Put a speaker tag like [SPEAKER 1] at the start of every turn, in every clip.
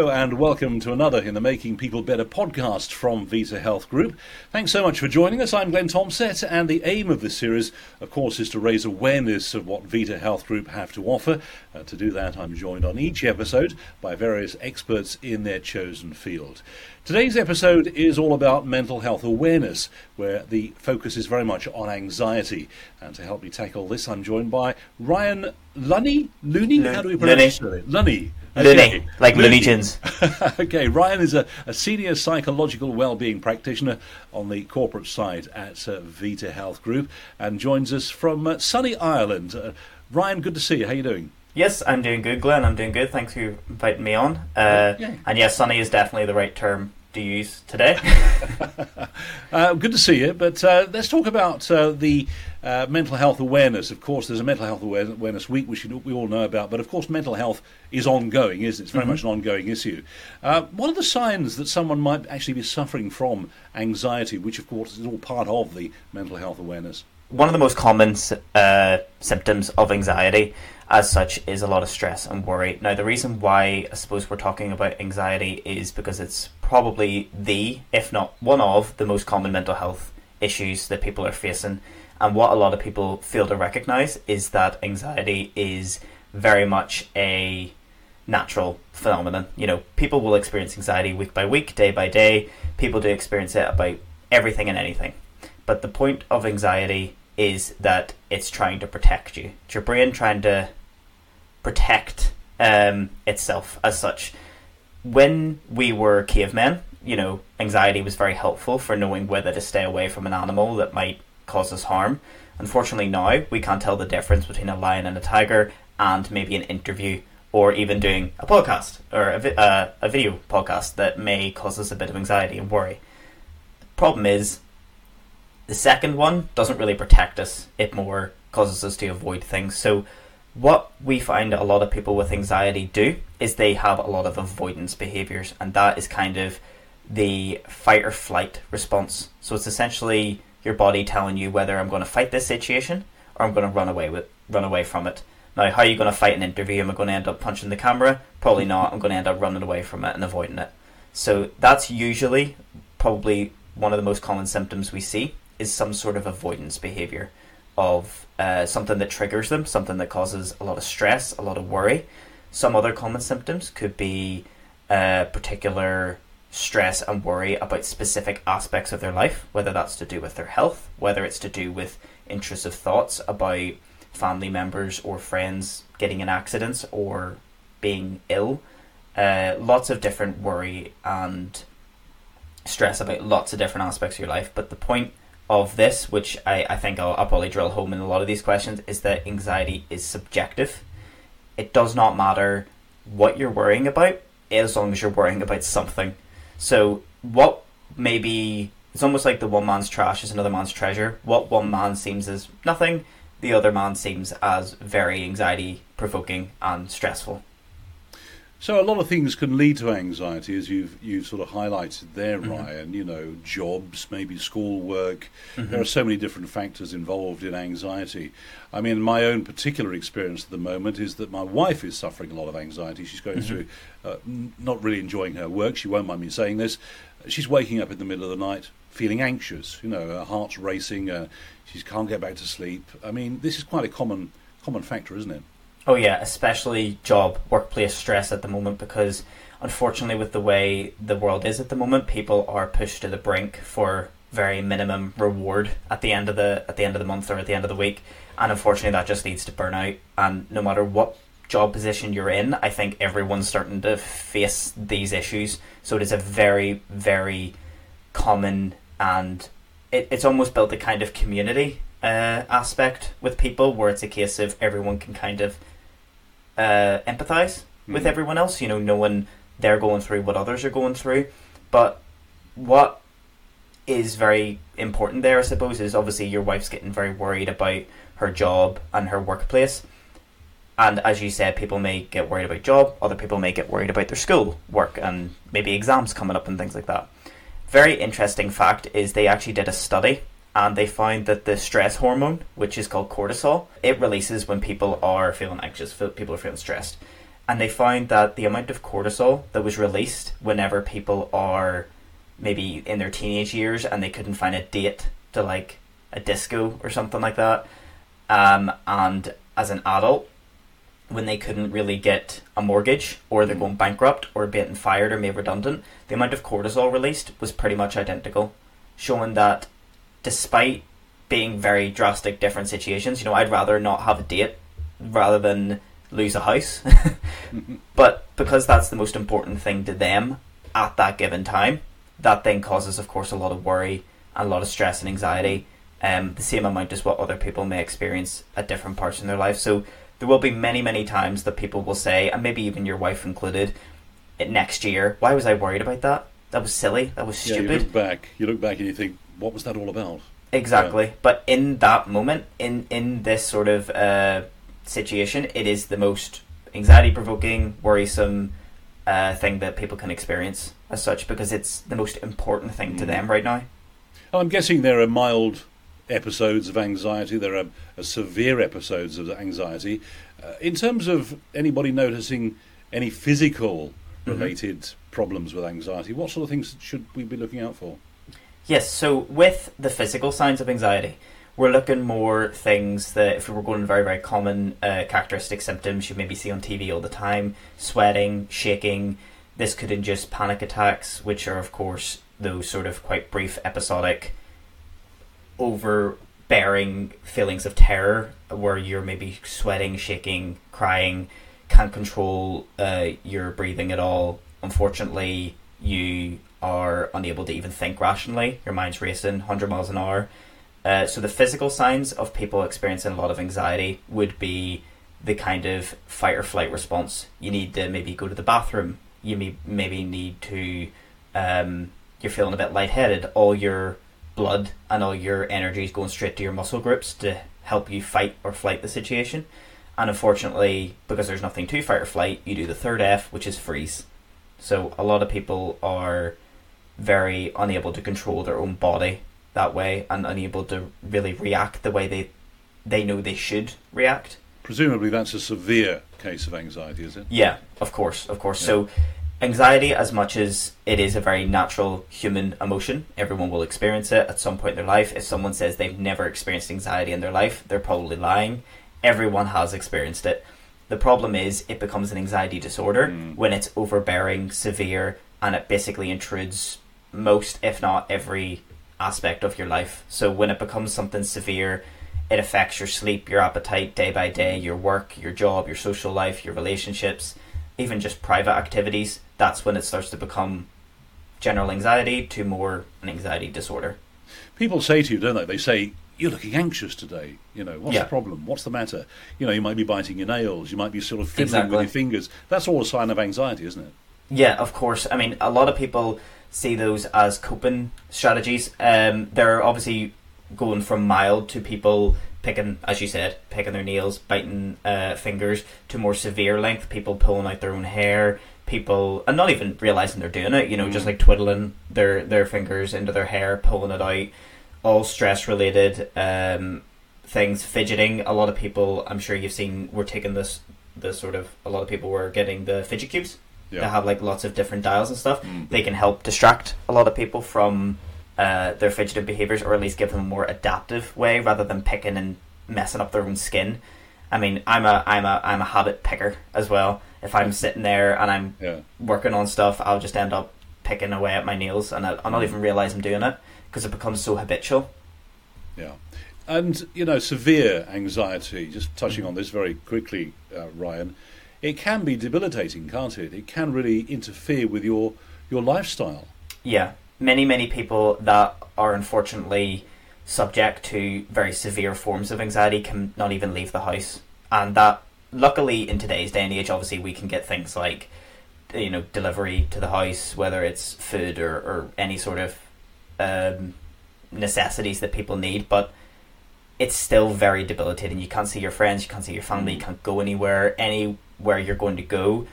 [SPEAKER 1] Hello, and welcome to another in the Making People Better podcast from Vita Health Group. Thanks so much for joining us. I'm Glenn Thompsett, and the aim of this series, of course, is to raise awareness of what Vita Health Group have to offer. Uh, to do that, I'm joined on each episode by various experts in their chosen field. Today's episode is all about mental health awareness, where the focus is very much on anxiety. And to help me tackle this, I'm joined by Ryan Lunny? Looney? How do we pronounce it? Lunny.
[SPEAKER 2] Looney, like Looney Tunes.
[SPEAKER 1] okay, Ryan is a, a, senior psychological well-being practitioner on the corporate side at uh, Vita Health Group and joins us from uh, sunny Ireland. Uh, Ryan, good to see you. How are you doing?
[SPEAKER 2] Yes, I'm doing good, Glenn. I'm doing good. Thanks for inviting me on. Uh, yeah. And yes, sunny is definitely the right term to use today.
[SPEAKER 1] uh, good to see you. But uh, let's talk about uh, the uh, mental health awareness. Of course, there's a mental health awareness week, which we all know about. But of course, mental health is ongoing, isn't it? It's very mm-hmm. much an ongoing issue. Uh, what are the signs that someone might actually be suffering from anxiety, which of course is all part of the mental health awareness?
[SPEAKER 2] One of the most common uh, symptoms of anxiety as such is a lot of stress and worry. Now, the reason why I suppose we're talking about anxiety is because it's probably the, if not one of, the most common mental health issues that people are facing. And what a lot of people fail to recognize is that anxiety is very much a natural phenomenon. You know, people will experience anxiety week by week, day by day. People do experience it about everything and anything. But the point of anxiety is that it's trying to protect you. It's your brain trying to protect um, itself as such. When we were cavemen, you know, anxiety was very helpful for knowing whether to stay away from an animal that might cause us harm. Unfortunately, now we can't tell the difference between a lion and a tiger, and maybe an interview or even doing a podcast or a, vi- uh, a video podcast that may cause us a bit of anxiety and worry. The problem is, the second one doesn't really protect us, it more causes us to avoid things. So, what we find a lot of people with anxiety do is they have a lot of avoidance behaviors, and that is kind of the fight or flight response. So it's essentially your body telling you whether I'm going to fight this situation or I'm going to run away with run away from it. Now, how are you going to fight an interview? Am I going to end up punching the camera? Probably not. I'm going to end up running away from it and avoiding it. So that's usually probably one of the most common symptoms we see is some sort of avoidance behavior of uh, something that triggers them, something that causes a lot of stress, a lot of worry. Some other common symptoms could be uh, particular stress and worry about specific aspects of their life, whether that's to do with their health, whether it's to do with intrusive thoughts about family members or friends getting in accidents or being ill. Uh, lots of different worry and stress about lots of different aspects of your life. But the point of this, which I, I think I'll, I'll probably drill home in a lot of these questions, is that anxiety is subjective. It does not matter what you're worrying about as long as you're worrying about something. So, what maybe it's almost like the one man's trash is another man's treasure. What one man seems as nothing, the other man seems as very anxiety provoking and stressful.
[SPEAKER 1] So a lot of things can lead to anxiety, as you've you've sort of highlighted there, mm-hmm. Ryan. You know, jobs, maybe schoolwork. Mm-hmm. There are so many different factors involved in anxiety. I mean, my own particular experience at the moment is that my wife is suffering a lot of anxiety. She's going mm-hmm. through, uh, n- not really enjoying her work. She won't mind me saying this. She's waking up in the middle of the night feeling anxious. You know, her heart's racing. Uh, she can't get back to sleep. I mean, this is quite a common common factor, isn't it?
[SPEAKER 2] Oh yeah, especially job workplace stress at the moment because unfortunately with the way the world is at the moment, people are pushed to the brink for very minimum reward at the end of the at the end of the month or at the end of the week, and unfortunately that just leads to burnout. And no matter what job position you're in, I think everyone's starting to face these issues. So it is a very very common and it, it's almost built a kind of community uh, aspect with people where it's a case of everyone can kind of uh, empathize mm-hmm. with everyone else. You know, knowing they're going through what others are going through. But what is very important there, I suppose, is obviously your wife's getting very worried about her job and her workplace. And as you said, people may get worried about job, other people may get worried about their school work and maybe exams coming up and things like that. Very interesting fact is they actually did a study and they found that the stress hormone, which is called cortisol, it releases when people are feeling anxious, people are feeling stressed. and they found that the amount of cortisol that was released whenever people are maybe in their teenage years and they couldn't find a date to like a disco or something like that, um, and as an adult when they couldn't really get a mortgage or they're going bankrupt or getting fired or made redundant, the amount of cortisol released was pretty much identical, showing that despite being very drastic different situations, you know, I'd rather not have a date rather than lose a house. but because that's the most important thing to them at that given time, that then causes, of course, a lot of worry and a lot of stress and anxiety. Um, the same amount as what other people may experience at different parts in their life. So there will be many, many times that people will say, and maybe even your wife included, next year, why was I worried about that? That was silly. That was stupid.
[SPEAKER 1] Yeah, you look back, you look back and you think, what was that all about?
[SPEAKER 2] Exactly. Yeah. But in that moment, in in this sort of uh, situation, it is the most anxiety provoking, worrisome uh, thing that people can experience as such because it's the most important thing mm. to them right now.
[SPEAKER 1] I'm guessing there are mild episodes of anxiety. There are uh, severe episodes of anxiety. Uh, in terms of anybody noticing any physical mm-hmm. related mm-hmm. problems with anxiety, what sort of things should we be looking out for?
[SPEAKER 2] Yes, so with the physical signs of anxiety, we're looking more things that if we were going very very common uh, characteristic symptoms you maybe see on TV all the time: sweating, shaking. This could induce panic attacks, which are of course those sort of quite brief episodic overbearing feelings of terror where you're maybe sweating, shaking, crying, can't control uh, your breathing at all. Unfortunately, you are unable to even think rationally. Your mind's racing 100 miles an hour. Uh, so, the physical signs of people experiencing a lot of anxiety would be the kind of fight or flight response. You need to maybe go to the bathroom. You may, maybe need to, um, you're feeling a bit lightheaded. All your blood and all your energy is going straight to your muscle groups to help you fight or flight the situation. And unfortunately, because there's nothing to fight or flight, you do the third F, which is freeze. So a lot of people are very unable to control their own body that way and unable to really react the way they they know they should react.
[SPEAKER 1] Presumably that's a severe case of anxiety, is it?
[SPEAKER 2] Yeah, of course, of course. Yeah. So anxiety, as much as it is a very natural human emotion, everyone will experience it at some point in their life. If someone says they've never experienced anxiety in their life, they're probably lying. Everyone has experienced it. The problem is it becomes an anxiety disorder mm. when it's overbearing, severe, and it basically intrudes most, if not every, aspect of your life. So when it becomes something severe, it affects your sleep, your appetite day by day, your work, your job, your social life, your relationships even just private activities, that's when it starts to become general anxiety to more an anxiety disorder.
[SPEAKER 1] People say to you, don't they? They say, You're looking anxious today. You know, what's yeah. the problem? What's the matter? You know, you might be biting your nails, you might be sort of fiddling exactly. with your fingers. That's all a sign of anxiety, isn't it?
[SPEAKER 2] Yeah, of course. I mean, a lot of people see those as coping strategies. Um, they're obviously going from mild to people picking, as you said, picking their nails, biting uh, fingers, to more severe length, people pulling out their own hair, people, and not even realizing they're doing it, you know, mm. just like twiddling their, their fingers into their hair, pulling it out, all stress related um, things, fidgeting. A lot of people, I'm sure you've seen, were taking this, this sort of, a lot of people were getting the fidget cubes. Yeah. They have like lots of different dials and stuff. Mm. They can help distract a lot of people from uh, their fidgeting behaviors, or at least give them a more adaptive way rather than picking and messing up their own skin. I mean, I'm a I'm a I'm a habit picker as well. If I'm sitting there and I'm yeah. working on stuff, I'll just end up picking away at my nails, and I, will not mm. even realize I'm doing it because it becomes so habitual.
[SPEAKER 1] Yeah, and you know, severe anxiety. Just touching mm-hmm. on this very quickly, uh, Ryan, it can be debilitating, can't it? It can really interfere with your your lifestyle.
[SPEAKER 2] Yeah, many, many people that are unfortunately subject to very severe forms of anxiety can not even leave the house. And that, luckily, in today's day and age, obviously, we can get things like, you know, delivery to the house, whether it's food or, or any sort of um, necessities that people need. But it's still very debilitating. You can't see your friends, you can't see your family, you mm. can't go anywhere. Anywhere you're going to go,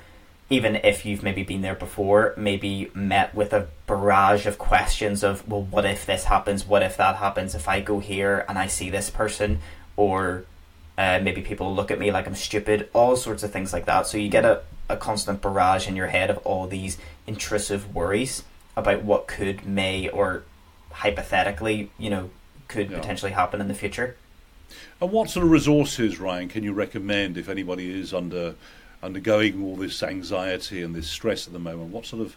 [SPEAKER 2] even if you've maybe been there before, maybe met with a barrage of questions of, well, what if this happens? What if that happens? If I go here and I see this person, or uh, maybe people look at me like I'm stupid, all sorts of things like that. So you get a a constant barrage in your head of all these intrusive worries about what could, may, or hypothetically, you know, could
[SPEAKER 1] Yeah.
[SPEAKER 2] potentially happen in the future.
[SPEAKER 1] And what sort of resources, Ryan, can you recommend if anybody is under undergoing all this anxiety and this stress at the moment? What sort of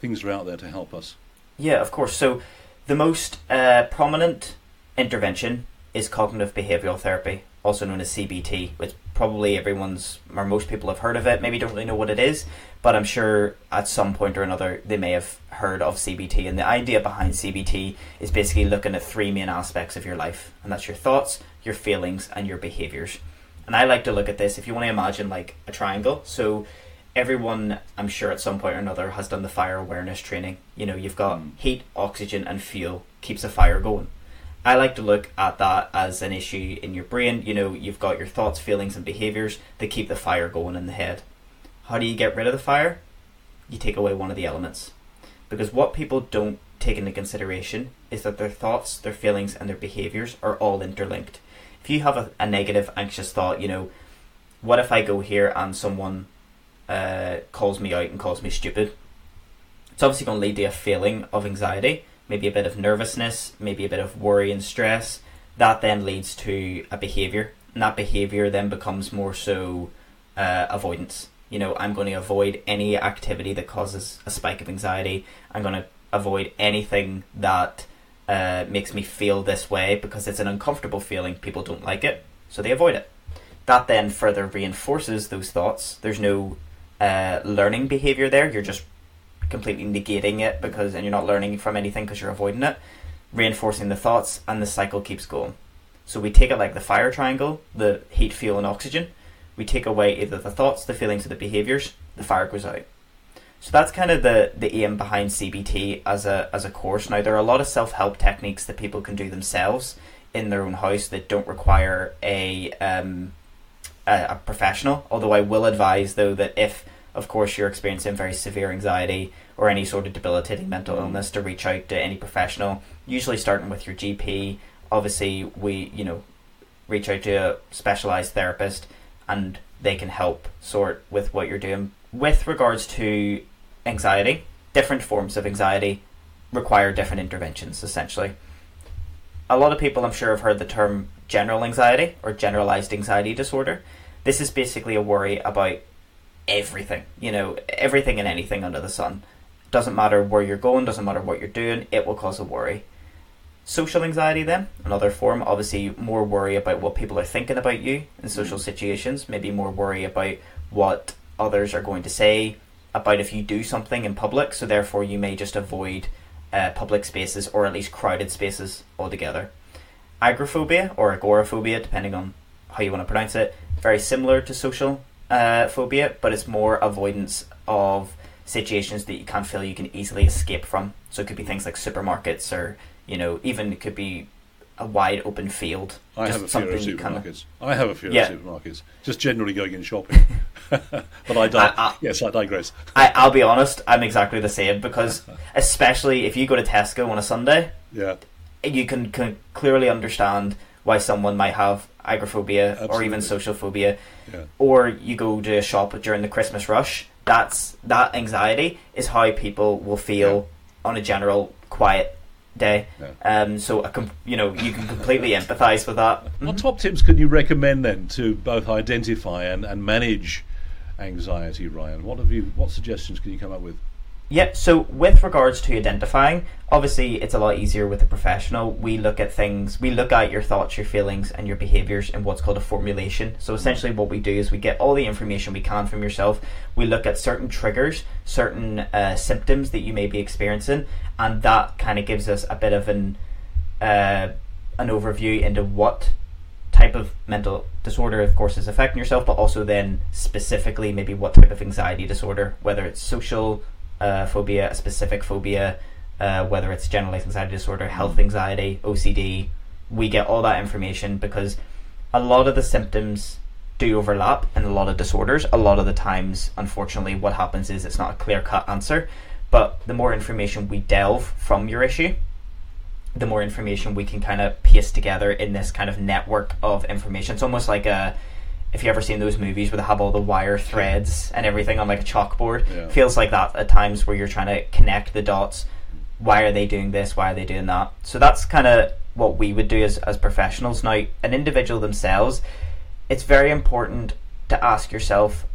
[SPEAKER 1] things are out there to help us?
[SPEAKER 2] Yeah, of course. So the most uh, prominent intervention is cognitive behavioral therapy, also known as CBT, which probably everyone's or most people have heard of it. Maybe don't really know what it is, but I'm sure at some point or another they may have heard of CBT. And the idea behind CBT is basically looking at three main aspects of your life, and that's your thoughts, your feelings, and your behaviors. And I like to look at this if you want to imagine like a triangle. So everyone, I'm sure at some point or another, has done the fire awareness training. You know, you've got
[SPEAKER 1] Mm.
[SPEAKER 2] heat, oxygen, and fuel keeps a fire going. I like to look at that as an issue in your brain. You know, you've got your thoughts, feelings, and behaviors that keep the fire going in the head. How do you get rid of the fire? You take away one of the elements. Because what people don't take into consideration is that their thoughts, their feelings, and their behaviors are all interlinked. If you have a, a negative, anxious thought, you know, what if I go here and someone uh, calls me out and calls me stupid? It's obviously going to lead to a feeling of anxiety, maybe a bit of nervousness, maybe a bit of worry and stress. That then leads to a behavior, and that behavior then becomes more so uh, avoidance. You know, I'm going to avoid any activity that causes a spike of anxiety. I'm going to avoid anything that uh, makes me feel this way because it's an uncomfortable feeling. People don't like it, so they avoid it. That then further reinforces those thoughts. There's no uh, learning behavior there. You're just completely negating it because, and you're not learning from anything because you're avoiding it, reinforcing the thoughts, and the cycle keeps going. So we take it like the fire triangle: the heat, fuel, and oxygen. We take away either the thoughts, the feelings, or the behaviors. The fire goes out. So that's kind of the, the aim behind CBT as a as a course. Now there are a lot of self help techniques that people can do themselves in their own house that don't require a um, a, a professional. Although I will advise though that if of course you're experiencing very severe anxiety or any sort of debilitating mental
[SPEAKER 1] Mm.
[SPEAKER 2] illness to reach out to any professional. Usually starting with your GP. Obviously we you know reach out to a specialized therapist and they can help sort with what you're doing. With regards to anxiety, different forms of anxiety require different interventions essentially. A lot of people I'm sure have heard the term general anxiety or generalized anxiety disorder. This is basically a worry about everything, you know, everything and anything under the sun. Doesn't matter where you're going, doesn't matter what you're doing, it will cause a worry. Social anxiety, then, another form, obviously more worry about what people are thinking about you in social mm. situations, maybe more worry about what others are going to say, about if you do something in public, so therefore you may just avoid uh, public spaces or at least crowded spaces altogether. Agoraphobia or agoraphobia, depending on how you want to pronounce it, very similar to social uh, phobia, but it's more avoidance of situations that you can't feel you can easily escape from. So it could be things like supermarkets, or you know, even it could be a wide open field.
[SPEAKER 1] I have a fear of
[SPEAKER 2] you kinda-
[SPEAKER 1] supermarkets. I have a fear
[SPEAKER 2] Yeah.
[SPEAKER 1] of supermarkets. Just generally going in shopping. but I, di-
[SPEAKER 2] I- I-
[SPEAKER 1] yes, I digress.
[SPEAKER 2] I, I'll be honest, I'm exactly the same because, especially if you go to Tesco on a Sunday,
[SPEAKER 1] Yeah,
[SPEAKER 2] you can, can clearly understand why someone might have agoraphobia or even social phobia.
[SPEAKER 1] yeah.
[SPEAKER 2] Or you go to a shop during the Christmas rush. That's that anxiety is how people will feel on a general quiet day.
[SPEAKER 1] Yeah.
[SPEAKER 2] Um, so a com- you know you can completely empathise with that.
[SPEAKER 1] What top tips can you recommend then to both identify and, and manage anxiety, Ryan? What have you? What suggestions can you come up with?
[SPEAKER 2] Yeah, so with regards to identifying, obviously it's a lot easier with a professional. We look at things, we look at your thoughts, your feelings, and your behaviors in what's called a formulation. So essentially, what we do is we get all the information we can from yourself. We look at certain triggers, certain uh, symptoms that you may be experiencing, and that kind of gives us a bit of an uh, an overview into what type of mental disorder, of course, is affecting yourself, but also then specifically maybe what type of anxiety disorder, whether it's social uh, phobia, a specific phobia, uh, whether it's generalized anxiety disorder, health anxiety, OCD. We get all that information because a lot of the symptoms do overlap in a lot of disorders. A lot of the times, unfortunately, what happens is it's not a clear cut answer. But the more information we delve from your issue, the more information we can kind of piece together in this kind of network of information. It's almost like a if you ever seen those movies where they have all the wire threads and everything on like a chalkboard,
[SPEAKER 1] Yeah.
[SPEAKER 2] feels like that at times where you're trying to connect the dots. Why are they doing this? Why are they doing that? So that's kind of what we would do as, as professionals. Now, an individual themselves, it's very important to ask yourself,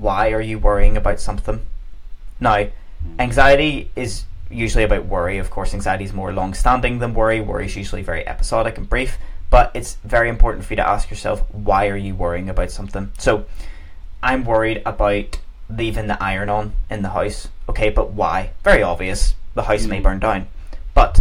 [SPEAKER 2] why are you worrying about something? Now, hmm. anxiety is usually about worry. Of course, anxiety is more long standing than worry. Worry is usually very episodic and brief. But it's very important for you to ask yourself, why are you worrying about something? So, I'm worried about leaving the iron on in the house. Okay, but why? Very obvious. The house may
[SPEAKER 1] Mm.
[SPEAKER 2] burn down. But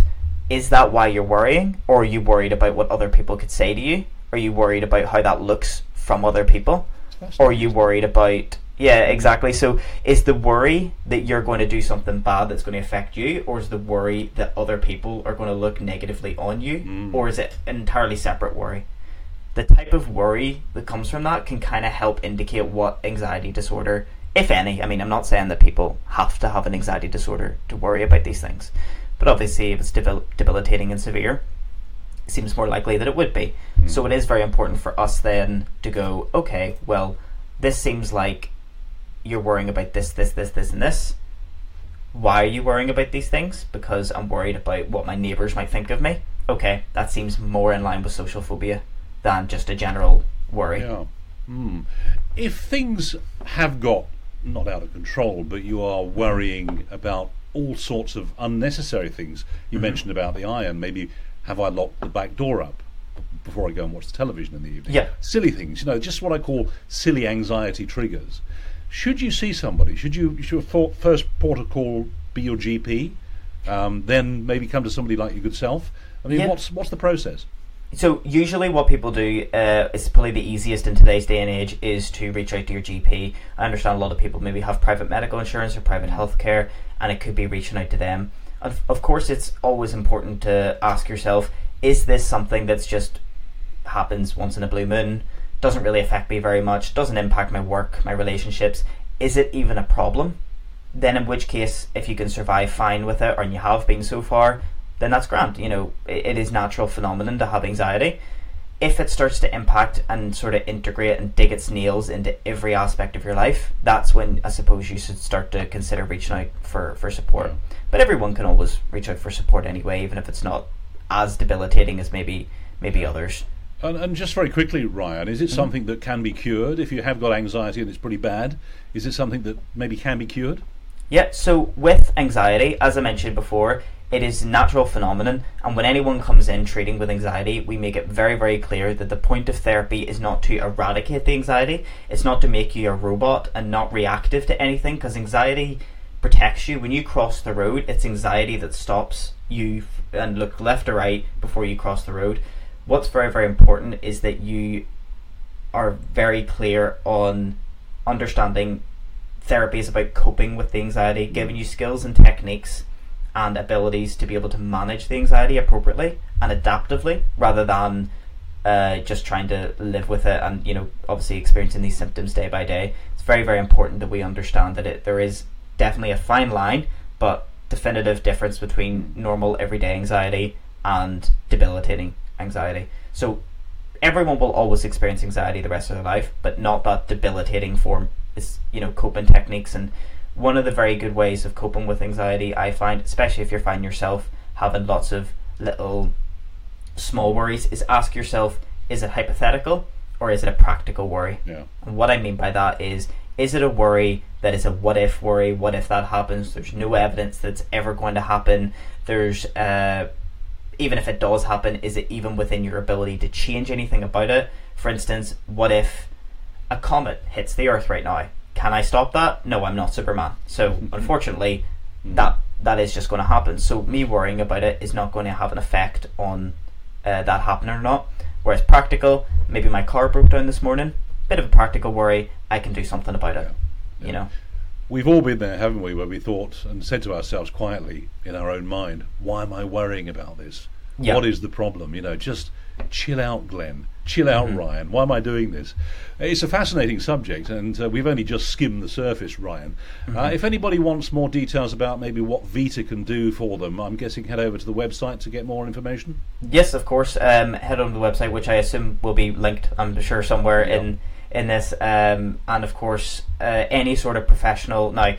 [SPEAKER 2] is that why you're worrying? Or are you worried about what other people could say to you? Are you worried about how that looks from other people?
[SPEAKER 1] That's
[SPEAKER 2] or are you worried about yeah exactly. So is the worry that you're going to do something bad that's going to affect you or is the worry that other people are going to look negatively on you
[SPEAKER 1] Mm.
[SPEAKER 2] or is it an entirely separate worry? The type of worry that comes from that can kind of help indicate what anxiety disorder if any i mean i'm not saying that people have to have an anxiety disorder to worry about these things but obviously if it's debil- debilitating and severe it seems more likely that it would be. So it is very important for us then to go, okay, well, this seems like you're worrying about this, this, this, this, and this. Why are you worrying about these things? Because I'm worried about what my neighbours might think of me. Okay, that seems more in line with social phobia than just a general worry.
[SPEAKER 1] Yeah. Hmm. If things have got not out of control, but you are worrying about all sorts of unnecessary things. You
[SPEAKER 2] Mm-hmm.
[SPEAKER 1] mentioned about the iron. Maybe have I locked the back door up before I go and watch the television in the evening?
[SPEAKER 2] Yeah.
[SPEAKER 1] Silly things, you know, just what I call silly anxiety triggers. Should you see somebody? Should you should your first port of call be your GP? Um, then maybe come to somebody like your good self. I mean,
[SPEAKER 2] Yeah.
[SPEAKER 1] what's what's the process?
[SPEAKER 2] So usually, what people do uh, is probably the easiest in today's day and age is to reach out to your GP. I understand a lot of people maybe have private medical insurance or private health care, and it could be reaching out to them. Of, of course, it's always important to ask yourself: Is this something that's just happens once in a blue moon? Doesn't really affect me very much. Doesn't impact my work, my relationships. Is it even a problem? Then, in which case, if you can survive fine with it, or you have been so far, then that's grand. You know, it, it is natural phenomenon to have anxiety. If it starts to impact and sort of integrate and dig its nails into every aspect of your life, that's when I suppose you should start to consider reaching out for, for support.
[SPEAKER 1] Yeah.
[SPEAKER 2] But everyone can always reach out for support anyway, even if it's not as debilitating as maybe maybe others.
[SPEAKER 1] And, and just very quickly, Ryan, is it
[SPEAKER 2] Mm-hmm.
[SPEAKER 1] something that can be cured if you have got anxiety and it's pretty bad? Is it something that maybe can be cured?
[SPEAKER 2] Yeah, so with anxiety, as I mentioned before, it is a natural phenomenon, and when anyone comes in treating with anxiety, we make it very, very clear that the point of therapy is not to eradicate the anxiety, it's not to make you a robot and not reactive to anything, because anxiety protects you. When you cross the road, it's anxiety that stops you and look left or right before you cross the road. What's very, very important is that you are very clear on understanding therapy is about coping with the anxiety, giving you skills and techniques and abilities to be able to manage the anxiety appropriately and adaptively rather than uh, just trying to live with it and you know obviously experiencing these symptoms day by day. It's very very important that we understand that it there is definitely a fine line but definitive difference between normal everyday anxiety and debilitating anxiety so everyone will always experience anxiety the rest of their life, but not that debilitating form. It's you know coping techniques, and one of the very good ways of coping with anxiety, I find, especially if you're finding yourself having lots of little small worries, is ask yourself: Is it hypothetical or is it a practical worry?
[SPEAKER 1] Yeah.
[SPEAKER 2] And what I mean by that is, is it a worry that is a what if worry? What if that happens? There's no evidence that's ever going to happen. There's uh, even if it does happen, is it even within your ability to change anything about it? For instance, what if a comet hits the Earth right now? Can I stop that? No, I'm not Superman. So unfortunately, that that is just going to happen. So me worrying about it is not going to have an effect on uh, that happening or not. Whereas practical, maybe my car broke down this morning. Bit of a practical worry. I can do something about it.
[SPEAKER 1] Yeah.
[SPEAKER 2] You know.
[SPEAKER 1] We've all been there, haven't we, where we thought and said to ourselves quietly in our own mind, why am I worrying about this?
[SPEAKER 2] Yeah.
[SPEAKER 1] What is the problem? You know, just chill out, Glenn. chill out, mm-hmm. Ryan. Why am I doing this? It's a fascinating subject, and uh, we've only just skimmed the surface, Ryan. Uh, mm-hmm. Uh, if anybody wants more details about maybe what Vita can do for them, I'm guessing head over to the website to get more information.
[SPEAKER 2] Yes, of course. Um, head on the website, which I assume will be linked. I'm sure somewhere in in this, um, and of course, uh, any sort of professional now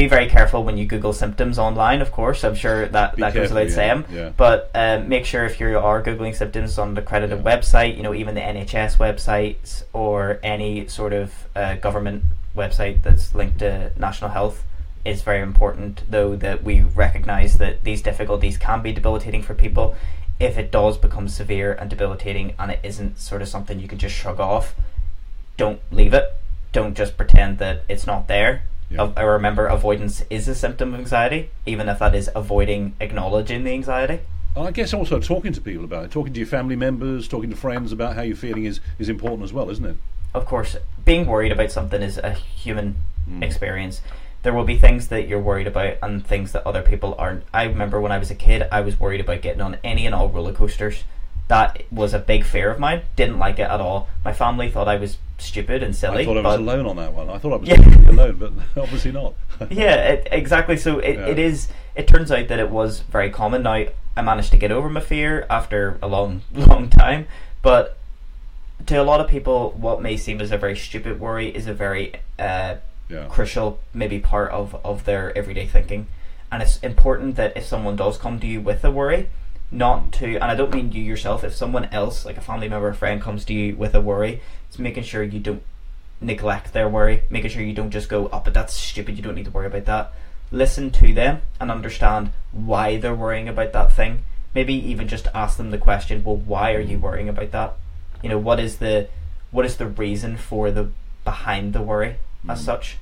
[SPEAKER 2] be very careful when you Google symptoms online. Of course, I'm sure that be that goes without saying. Yeah. But um, make sure if you are googling symptoms on the accredited yeah. website, you know even the NHS websites or any sort of uh, government website that's linked to national health is very important. Though that we recognise that these difficulties can be debilitating for people. If it does become severe and debilitating, and it isn't sort of something you can just shrug off, don't leave it. Don't just pretend that it's not there yeah. I remember avoidance is a symptom of anxiety, even if that is avoiding acknowledging the anxiety.
[SPEAKER 1] I guess also talking to people about it, talking to your family members, talking to friends about how you're feeling is, is important as well, isn't it?
[SPEAKER 2] Of course, being worried about something is a human mm. experience. There will be things that you're worried about and things that other people aren't. I remember when I was a kid, I was worried about getting on any and all roller coasters that was a big fear of mine. Didn't like it at all. My family thought I was stupid and silly.
[SPEAKER 1] I thought I was alone on that one. I thought I was yeah. alone, but obviously not.
[SPEAKER 2] yeah, it, exactly. So it, yeah. it is. It turns out that it was very common. Now I managed to get over my fear after a long, long time, but to a lot of people, what may seem as a very stupid worry is a very uh, yeah. crucial, maybe part of of their everyday thinking. And it's important that if someone does come to you with a worry, not to, and I don't mean you yourself, if someone else, like a family member or friend, comes to you with a worry, it's making sure you don't neglect their worry, making sure you don't just go, oh, but that's stupid, you don't need to worry about that. Listen to them and understand why they're worrying about that thing. Maybe even just ask them the question, well, why are you worrying about that? You know, what is the what is the reason for the behind the worry as mm. such?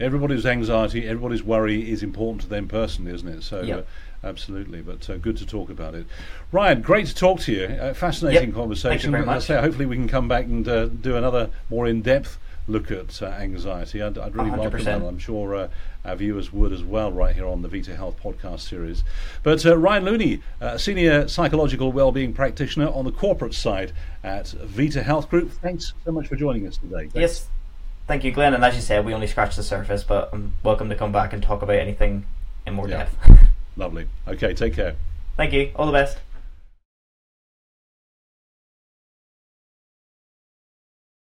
[SPEAKER 1] Everybody's anxiety, everybody's worry is important to them personally, isn't it? So yep. uh, Absolutely, but uh, good to talk about it. Ryan, great to talk to you. Uh, fascinating
[SPEAKER 2] yep.
[SPEAKER 1] conversation.
[SPEAKER 2] Thank
[SPEAKER 1] much. Say, hopefully, we can come back and uh, do another more in depth look at uh, anxiety. I'd, I'd really 100%. welcome that. I'm sure uh, our viewers would as well, right here on the Vita Health podcast series. But uh, Ryan Luney, senior psychological wellbeing practitioner on the corporate side at Vita Health Group. Thanks so much for joining us today. Thanks.
[SPEAKER 2] Yes. Thank you, Glenn. And as you said, we only scratched the surface, but I'm welcome to come back and talk about anything in more yeah. depth.
[SPEAKER 1] Lovely. Okay, take care.
[SPEAKER 2] Thank you. All the best.